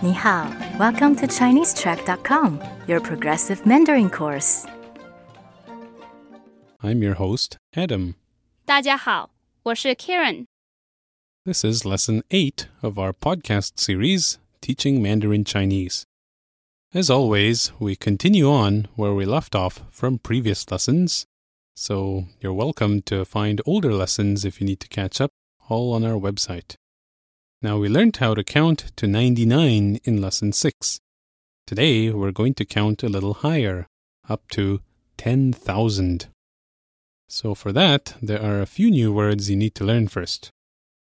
你好，Welcome to ChineseTrack.com, your progressive Mandarin course. I'm your host, Adam. 大家好，我是 Karen。 This is lesson 8 of our podcast series, Teaching Mandarin Chinese. As always, we continue on where we left off from previous lessons. So you're welcome to find older lessons if you need to catch up, all on our website. Now we learned how to count to 99 in lesson 6. Today we're going to count a little higher, up to 10,000. So for that, there are a few new words you need to learn first.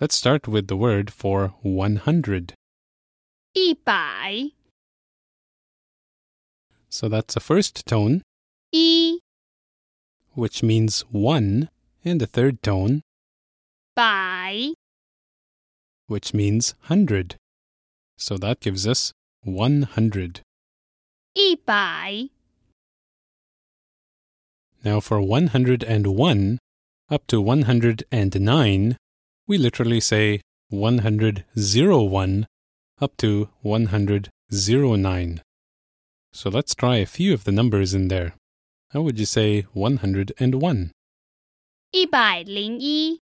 Let's start with the word for 100. 一百. So that's a first tone, 一, which means one, and a third tone, 百, which means hundred. So that gives us 100. 100. Now for 101 up to 109, we literally say one hundred zero one, up to one hundred zero nine. So let's try a few of the numbers in there. How would you say 101? 101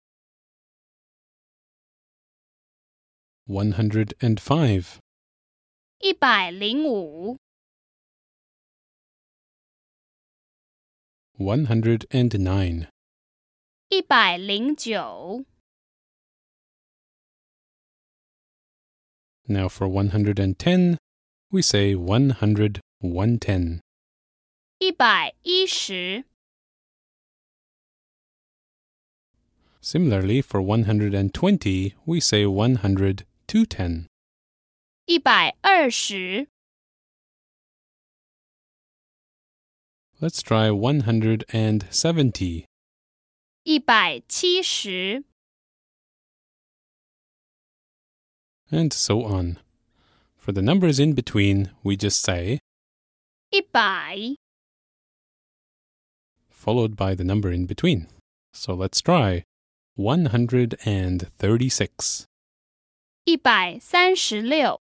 105 105 109 109 Now for 110, we say 100 110 110 Similarly, for 120, we say 100 210. 一百二十 Let's try 170. 一百七十 and so on. For the numbers in between, we just say, 一百 followed by the number in between. So let's try 136. 一百三十六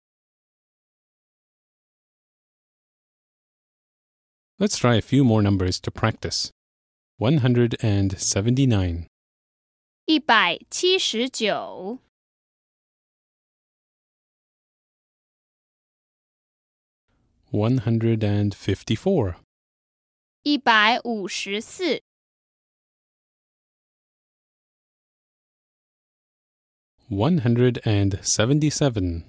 Let's try a few more numbers to practice. 179, 一百七十九 154, 一百五十四 177,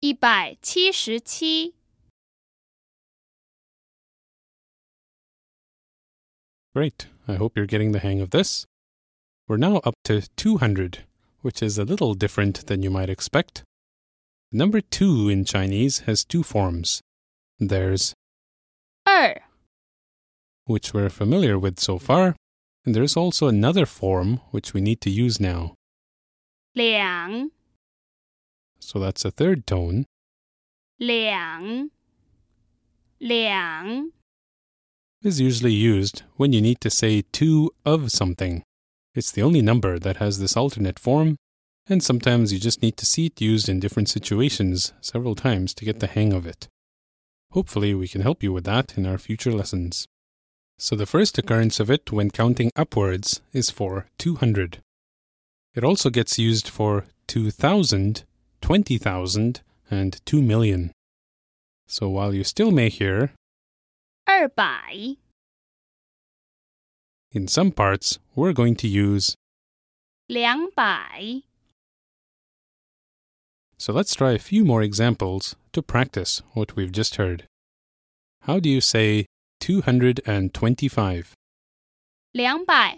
一百七十七 Great. I hope you're getting the hang of this. We're now up to 200, which is a little different than you might expect. The number 2 in Chinese has two forms. There's 二 which we're familiar with so far, and there's also another form which we need to use now. 两 So that's a third tone, 两两 is usually used when you need to say two of something. It's the only number that has this alternate form, and sometimes you just need to see it used in different situations several times to get the hang of it. Hopefully, we can help you with that in our future lessons. So, the first occurrence of it when counting upwards is for 200. It also gets used for 2,000, 20,000, and 2 million. So while you still may hear 200, in some parts we're going to use 200. So let's try a few more examples to practice what we've just heard. How do you say 225? 225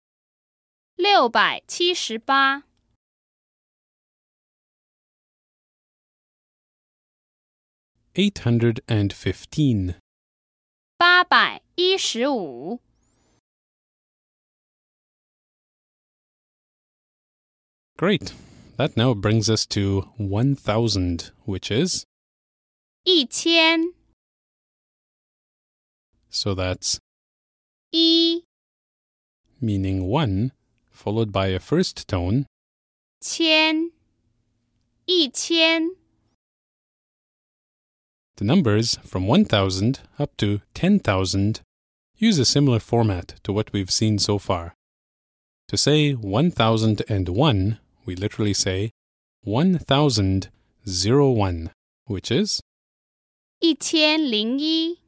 六百七十八， 815. 八百一十五， Great. That now brings us to 1000, which is, 一千， so that's 一 meaning 1, followed by a first tone, 千，一千， The numbers from 1000 up to 10,000 use a similar format to what we've seen so far. To say 1001, we literally say 1001, which is 一千零一，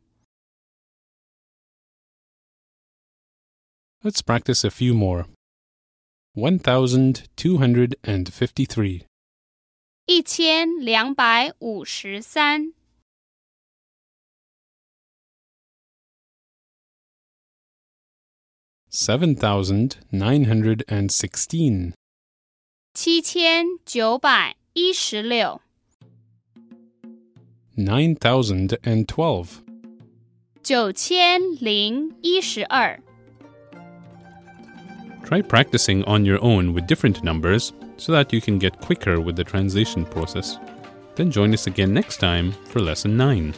Let's practice a few more. 1253, 一千两百五十三， 7916, 七千九百一十六， 9012, 九千零一十二。 Try practicing on your own with different numbers so that you can get quicker with the translation process. Then join us again next time for lesson 9.